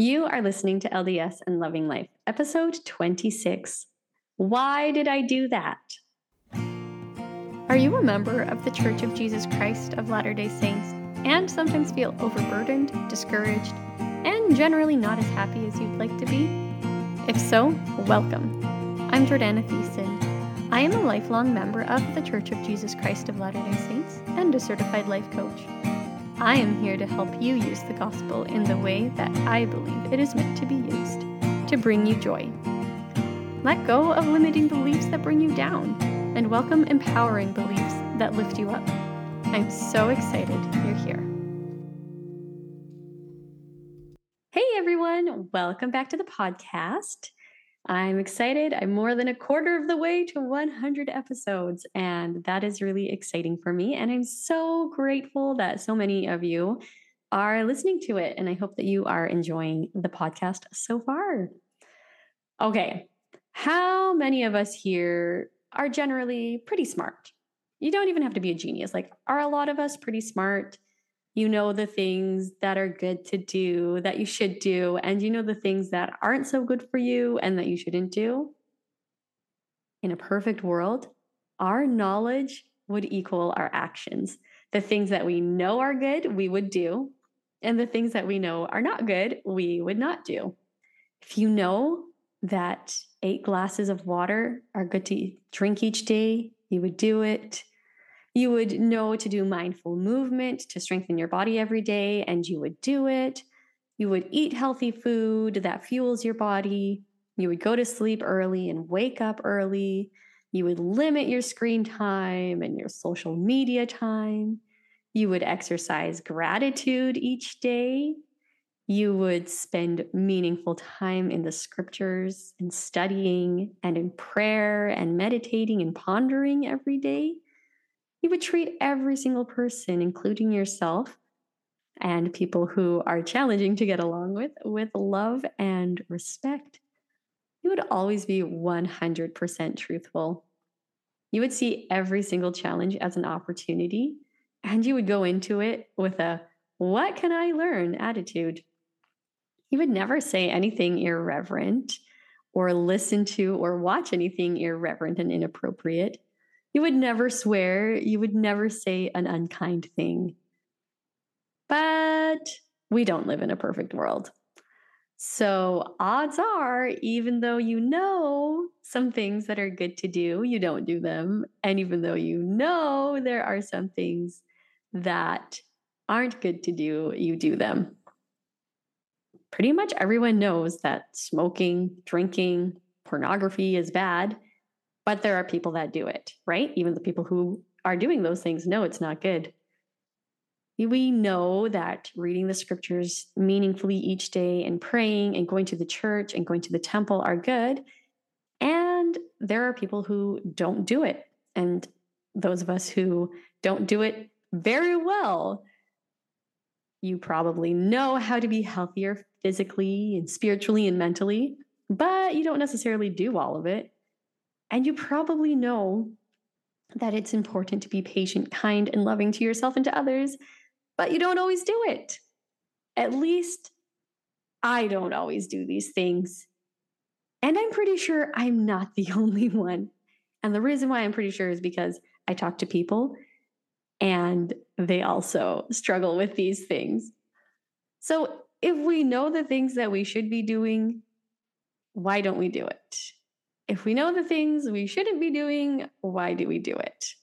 You are listening to LDS and Loving Life, episode 26. Why did I do that? Are you a member of the Church of Jesus Christ of Latter day Saints and sometimes feel overburdened, discouraged, and generally not as happy as you'd like to be? If so, welcome. I'm Jordana Thiessen. I am a lifelong member of the Church of Jesus Christ of Latter day Saints and a certified life coach. I am here to help you use the gospel in the way that I believe it is meant to be used to bring you joy. Let go of limiting beliefs that bring you down and welcome empowering beliefs that lift you up. I'm so excited you're here. Hey everyone, welcome back to the podcast. I'm excited. I'm more than a quarter of the way to 100 episodes, and that is really exciting for me. And I'm so grateful that so many of you are listening to it. And I hope that you are enjoying the podcast so far. Okay, how many of us here are generally pretty smart? You don't even have to be a genius. Like, are a lot of us pretty smart? You know the things that are good to do that you should do and you know the things that aren't so good for you and that you shouldn't do. In a perfect world our knowledge would equal our actions. The things that we know are good we would do and the things that we know are not good we would not do. If you know that eight glasses of water are good to drink each day you would do it you would know to do mindful movement to strengthen your body every day, and you would do it. You would eat healthy food that fuels your body. You would go to sleep early and wake up early. You would limit your screen time and your social media time. You would exercise gratitude each day. You would spend meaningful time in the scriptures and studying and in prayer and meditating and pondering every day. You would treat every single person, including yourself and people who are challenging to get along with, with love and respect. You would always be 100% truthful. You would see every single challenge as an opportunity, and you would go into it with a what can I learn attitude. You would never say anything irreverent or listen to or watch anything irreverent and inappropriate. You would never swear. You would never say an unkind thing. But we don't live in a perfect world. So, odds are, even though you know some things that are good to do, you don't do them. And even though you know there are some things that aren't good to do, you do them. Pretty much everyone knows that smoking, drinking, pornography is bad but there are people that do it, right? Even the people who are doing those things know it's not good. We know that reading the scriptures meaningfully each day and praying and going to the church and going to the temple are good. And there are people who don't do it. And those of us who don't do it very well, you probably know how to be healthier physically and spiritually and mentally, but you don't necessarily do all of it. And you probably know that it's important to be patient, kind, and loving to yourself and to others, but you don't always do it. At least I don't always do these things. And I'm pretty sure I'm not the only one. And the reason why I'm pretty sure is because I talk to people and they also struggle with these things. So if we know the things that we should be doing, why don't we do it? If we know the things we shouldn't be doing, why do we do it?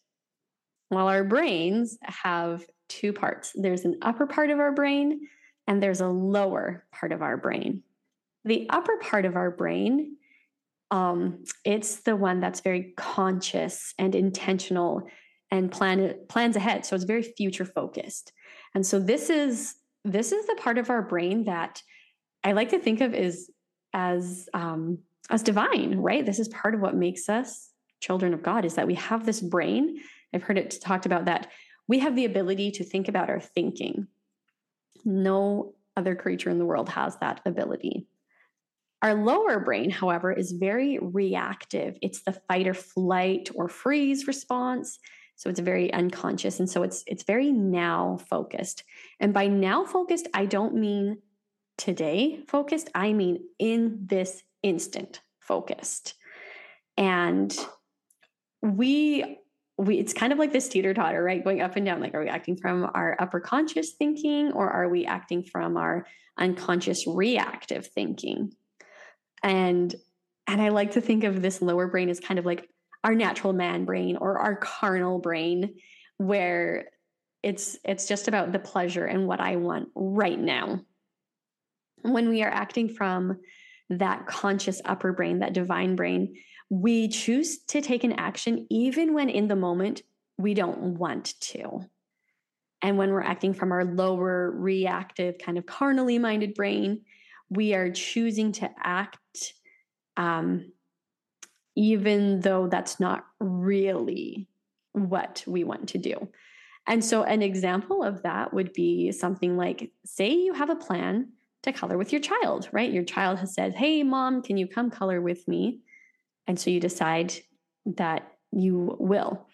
Well, our brains have two parts there's an upper part of our brain, and there's a lower part of our brain. The upper part of our brain, um, it's the one that's very conscious and intentional and plan plans ahead. So it's very future focused. And so this is this is the part of our brain that I like to think of as as um, as divine, right? This is part of what makes us children of God is that we have this brain. I've heard it talked about that we have the ability to think about our thinking. No other creature in the world has that ability. Our lower brain, however, is very reactive. It's the fight or flight or freeze response. So it's very unconscious. And so it's it's very now focused. And by now focused, I don't mean today focused, I mean in this instant focused. And we we it's kind of like this teeter totter, right? Going up and down. Like, are we acting from our upper conscious thinking or are we acting from our unconscious reactive thinking? And and I like to think of this lower brain as kind of like our natural man brain or our carnal brain, where it's it's just about the pleasure and what I want right now. When we are acting from that conscious upper brain, that divine brain, we choose to take an action even when in the moment we don't want to. And when we're acting from our lower reactive, kind of carnally minded brain, we are choosing to act um, even though that's not really what we want to do. And so, an example of that would be something like say you have a plan to color with your child, right? Your child has said, Hey, mom, can you come color with me? And so you decide that you will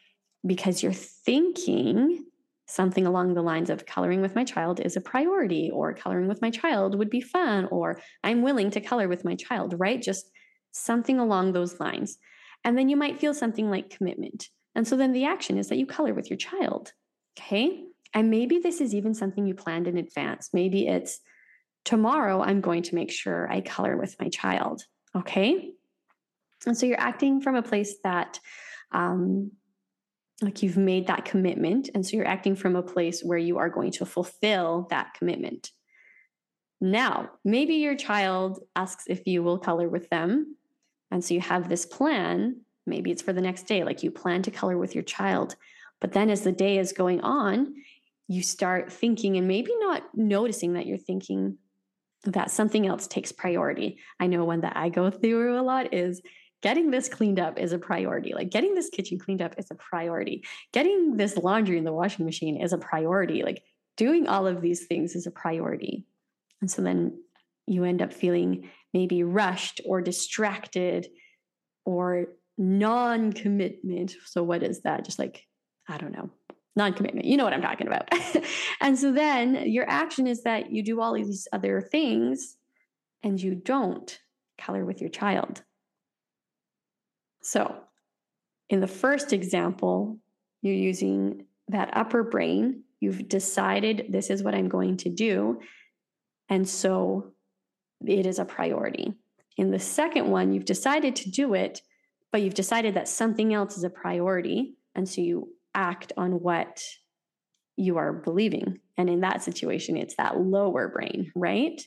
because you're thinking something along the lines of coloring with my child is a priority, or coloring with my child would be fun, or I'm willing to color with my child, right? Just something along those lines. And then you might feel something like commitment. And so then the action is that you color with your child. Okay. And maybe this is even something you planned in advance. Maybe it's tomorrow, I'm going to make sure I color with my child. Okay. And so you're acting from a place that, um, like you've made that commitment. And so you're acting from a place where you are going to fulfill that commitment. Now, maybe your child asks if you will color with them. And so you have this plan. Maybe it's for the next day, like you plan to color with your child. But then as the day is going on, you start thinking and maybe not noticing that you're thinking that something else takes priority. I know one that I go through a lot is getting this cleaned up is a priority. Like getting this kitchen cleaned up is a priority. Getting this laundry in the washing machine is a priority. Like doing all of these things is a priority. And so then you end up feeling maybe rushed or distracted or non commitment. So, what is that? Just like, I don't know, non commitment. You know what I'm talking about. and so then your action is that you do all these other things and you don't color with your child. So, in the first example, you're using that upper brain. You've decided this is what I'm going to do. And so it is a priority. In the second one, you've decided to do it, but you've decided that something else is a priority. And so you act on what you are believing. And in that situation, it's that lower brain, right?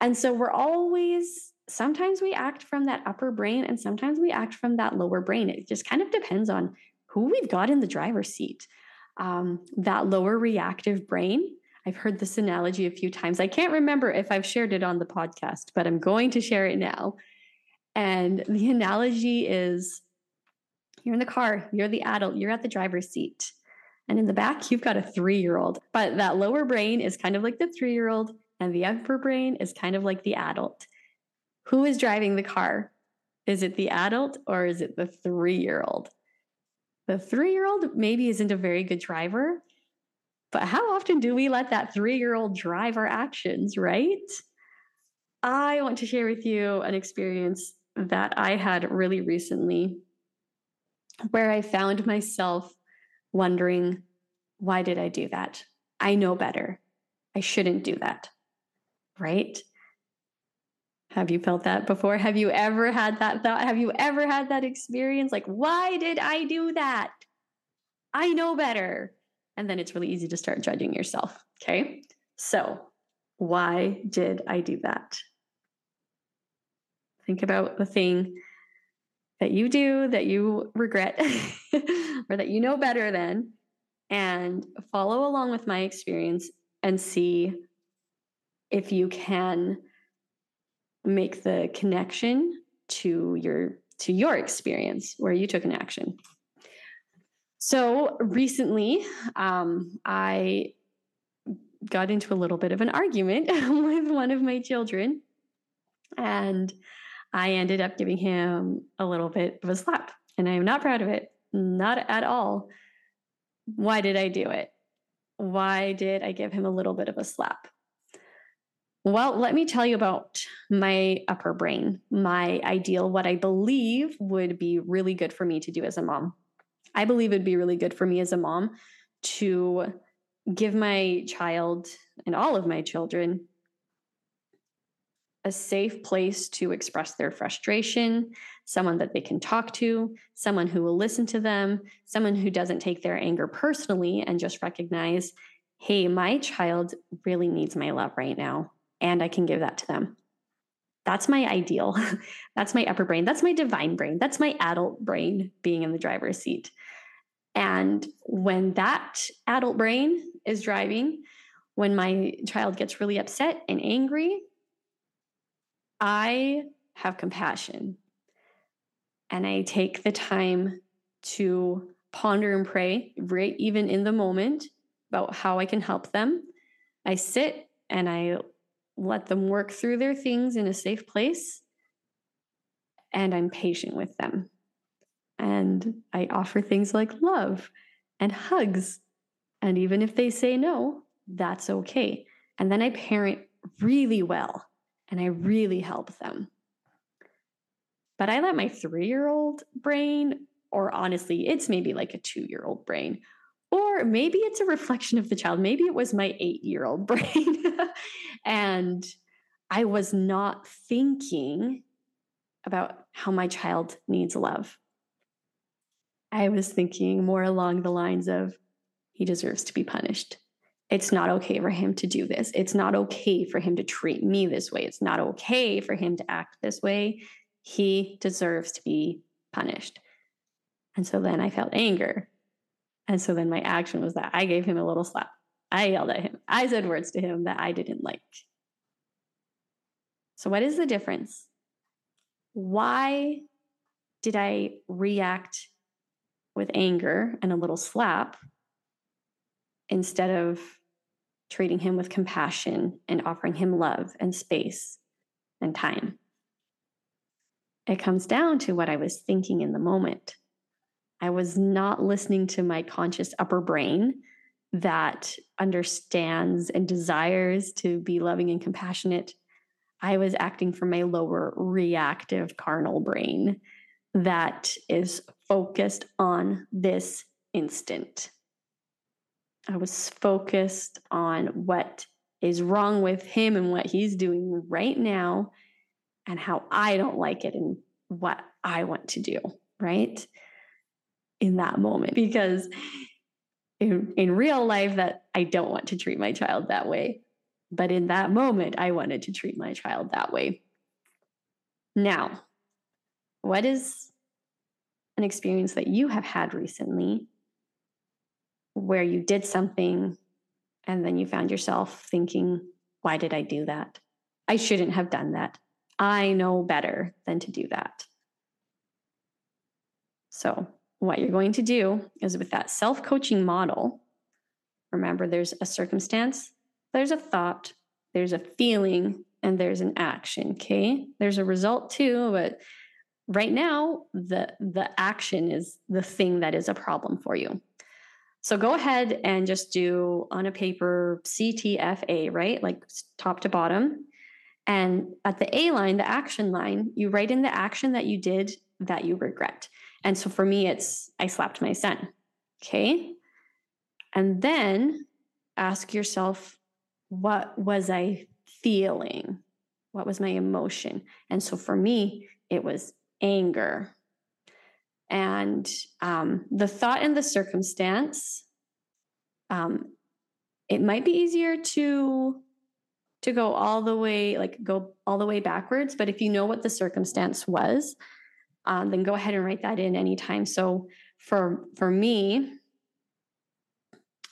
And so we're always sometimes we act from that upper brain and sometimes we act from that lower brain. It just kind of depends on who we've got in the driver's seat. Um, that lower reactive brain, I've heard this analogy a few times. I can't remember if I've shared it on the podcast, but I'm going to share it now. And the analogy is you're in the car, you're the adult, you're at the driver's seat. And in the back, you've got a three year old. But that lower brain is kind of like the three year old, and the upper brain is kind of like the adult. Who is driving the car? Is it the adult or is it the three year old? The three year old maybe isn't a very good driver, but how often do we let that three year old drive our actions, right? I want to share with you an experience that I had really recently where I found myself wondering, why did I do that? I know better. I shouldn't do that. Right? Have you felt that before? Have you ever had that thought? Have you ever had that experience? Like, why did I do that? I know better. And then it's really easy to start judging yourself. Okay. So, why did I do that? Think about the thing that you do that you regret or that you know better than, and follow along with my experience and see if you can make the connection to your to your experience where you took an action. So recently um, i got into a little bit of an argument with one of my children and i ended up giving him a little bit of a slap and i am not proud of it. Not at all. Why did i do it? Why did i give him a little bit of a slap? Well, let me tell you about my upper brain, my ideal, what I believe would be really good for me to do as a mom. I believe it'd be really good for me as a mom to give my child and all of my children a safe place to express their frustration, someone that they can talk to, someone who will listen to them, someone who doesn't take their anger personally and just recognize, hey, my child really needs my love right now and I can give that to them. That's my ideal. That's my upper brain. That's my divine brain. That's my adult brain being in the driver's seat. And when that adult brain is driving, when my child gets really upset and angry, I have compassion and I take the time to ponder and pray, right even in the moment, about how I can help them. I sit and I let them work through their things in a safe place. And I'm patient with them. And I offer things like love and hugs. And even if they say no, that's okay. And then I parent really well and I really help them. But I let my three year old brain, or honestly, it's maybe like a two year old brain, or maybe it's a reflection of the child. Maybe it was my eight year old brain. and I was not thinking about how my child needs love. I was thinking more along the lines of, he deserves to be punished. It's not okay for him to do this. It's not okay for him to treat me this way. It's not okay for him to act this way. He deserves to be punished. And so then I felt anger and so then my action was that I gave him a little slap. I yelled at him. I said words to him that I didn't like. So, what is the difference? Why did I react with anger and a little slap instead of treating him with compassion and offering him love and space and time? It comes down to what I was thinking in the moment. I was not listening to my conscious upper brain that understands and desires to be loving and compassionate. I was acting from my lower reactive carnal brain that is focused on this instant. I was focused on what is wrong with him and what he's doing right now and how I don't like it and what I want to do, right? in that moment because in, in real life that I don't want to treat my child that way. But in that moment, I wanted to treat my child that way. Now, what is an experience that you have had recently where you did something and then you found yourself thinking, why did I do that? I shouldn't have done that. I know better than to do that. So, what you're going to do is with that self coaching model, remember there's a circumstance, there's a thought, there's a feeling, and there's an action. Okay. There's a result too, but right now the the action is the thing that is a problem for you. So go ahead and just do on a paper CTFA, right? Like top to bottom. And at the A line, the action line, you write in the action that you did that you regret. And so for me, it's I slapped my son. Okay. And then ask yourself, what was I feeling? What was my emotion? And so for me, it was anger. And um, the thought and the circumstance, um, it might be easier to to go all the way like go all the way backwards but if you know what the circumstance was um, then go ahead and write that in anytime. So for for me,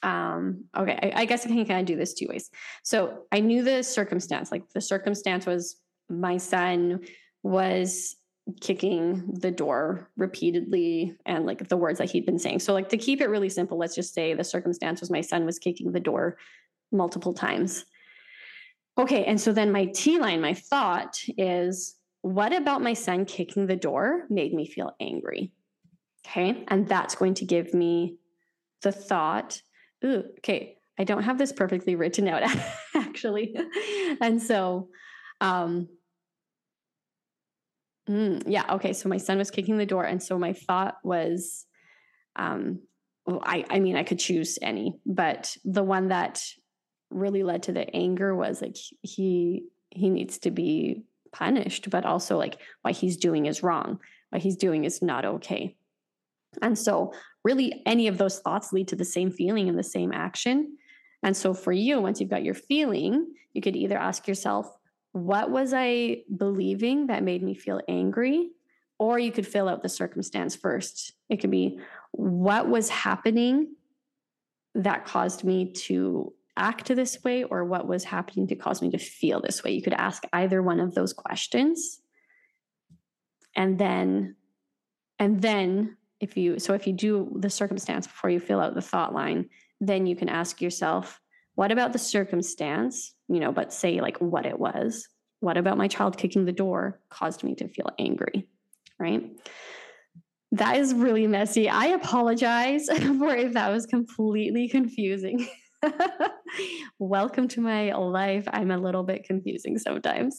um, okay, I, I guess I can kind of do this two ways. So I knew the circumstance, like the circumstance was my son was kicking the door repeatedly and like the words that he'd been saying. So like to keep it really simple, let's just say the circumstance was my son was kicking the door multiple times. Okay, and so then my T line, my thought is what about my son kicking the door made me feel angry? Okay. And that's going to give me the thought, ooh, okay, I don't have this perfectly written out actually. and so, um, mm, yeah, okay. So my son was kicking the door. And so my thought was, um, I, I mean, I could choose any, but the one that really led to the anger was like he he needs to be punished, but also like what he's doing is wrong. What he's doing is not okay. And so, really, any of those thoughts lead to the same feeling and the same action. And so, for you, once you've got your feeling, you could either ask yourself, What was I believing that made me feel angry? Or you could fill out the circumstance first. It could be, What was happening that caused me to act this way or what was happening to cause me to feel this way? You could ask either one of those questions. And then, and then if you, so if you do the circumstance before you fill out the thought line, then you can ask yourself, what about the circumstance, you know, but say like what it was? What about my child kicking the door caused me to feel angry? Right? That is really messy. I apologize for if that was completely confusing. Welcome to my life. I'm a little bit confusing sometimes.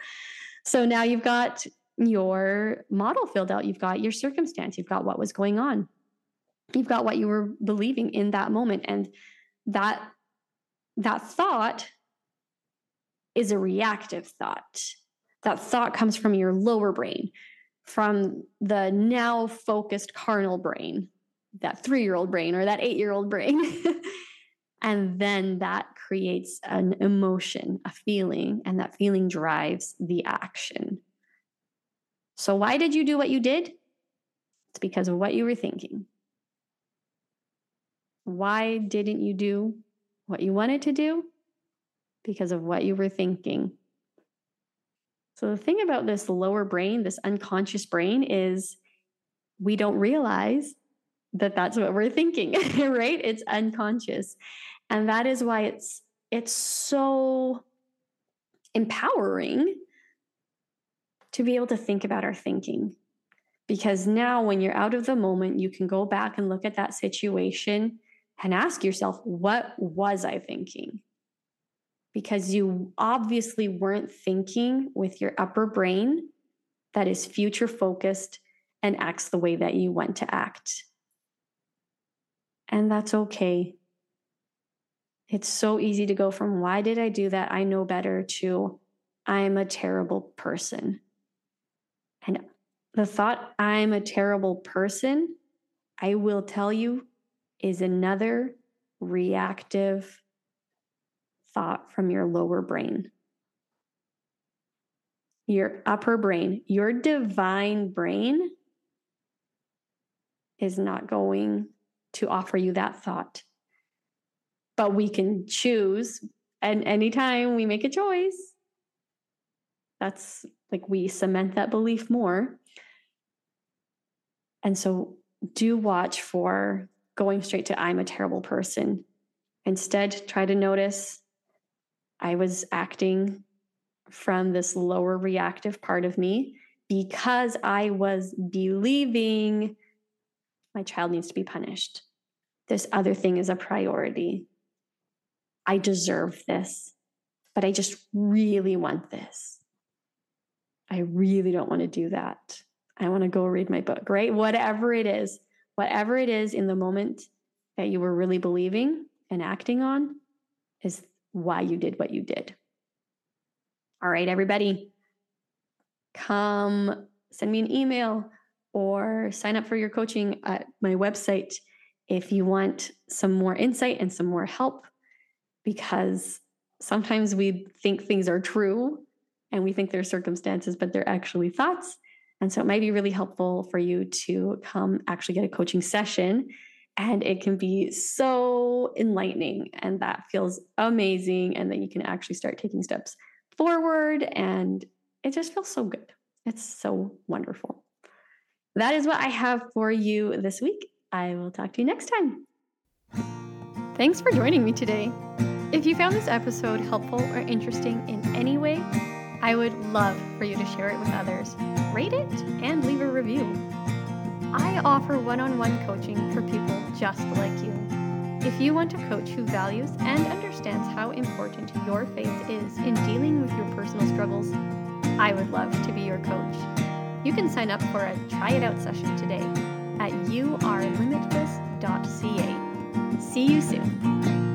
so now you've got your model filled out, you've got your circumstance, you've got what was going on, you've got what you were believing in that moment. And that that thought is a reactive thought. That thought comes from your lower brain, from the now focused carnal brain, that three year old brain or that eight year old brain. And then that creates an emotion, a feeling, and that feeling drives the action. So, why did you do what you did? It's because of what you were thinking. Why didn't you do what you wanted to do? Because of what you were thinking. So, the thing about this lower brain, this unconscious brain, is we don't realize that that's what we're thinking, right? It's unconscious. And that is why it's it's so empowering to be able to think about our thinking. Because now when you're out of the moment, you can go back and look at that situation and ask yourself, what was I thinking? Because you obviously weren't thinking with your upper brain that is future focused and acts the way that you want to act. And that's okay. It's so easy to go from, why did I do that? I know better to, I'm a terrible person. And the thought, I'm a terrible person, I will tell you, is another reactive thought from your lower brain. Your upper brain, your divine brain is not going to offer you that thought. But we can choose, and anytime we make a choice, that's like we cement that belief more. And so do watch for going straight to I'm a terrible person. Instead, try to notice I was acting from this lower reactive part of me because I was believing my child needs to be punished. This other thing is a priority. I deserve this, but I just really want this. I really don't want to do that. I want to go read my book, right? Whatever it is, whatever it is in the moment that you were really believing and acting on is why you did what you did. All right, everybody, come send me an email or sign up for your coaching at my website if you want some more insight and some more help, because sometimes we think things are true and we think they're circumstances, but they're actually thoughts. And so it might be really helpful for you to come actually get a coaching session. And it can be so enlightening and that feels amazing. And then you can actually start taking steps forward. And it just feels so good. It's so wonderful. That is what I have for you this week. I will talk to you next time. Thanks for joining me today. If you found this episode helpful or interesting in any way, I would love for you to share it with others, rate it, and leave a review. I offer one on one coaching for people just like you. If you want a coach who values and understands how important your faith is in dealing with your personal struggles, I would love to be your coach. You can sign up for a try it out session today at yourelimitless.ca. See you soon.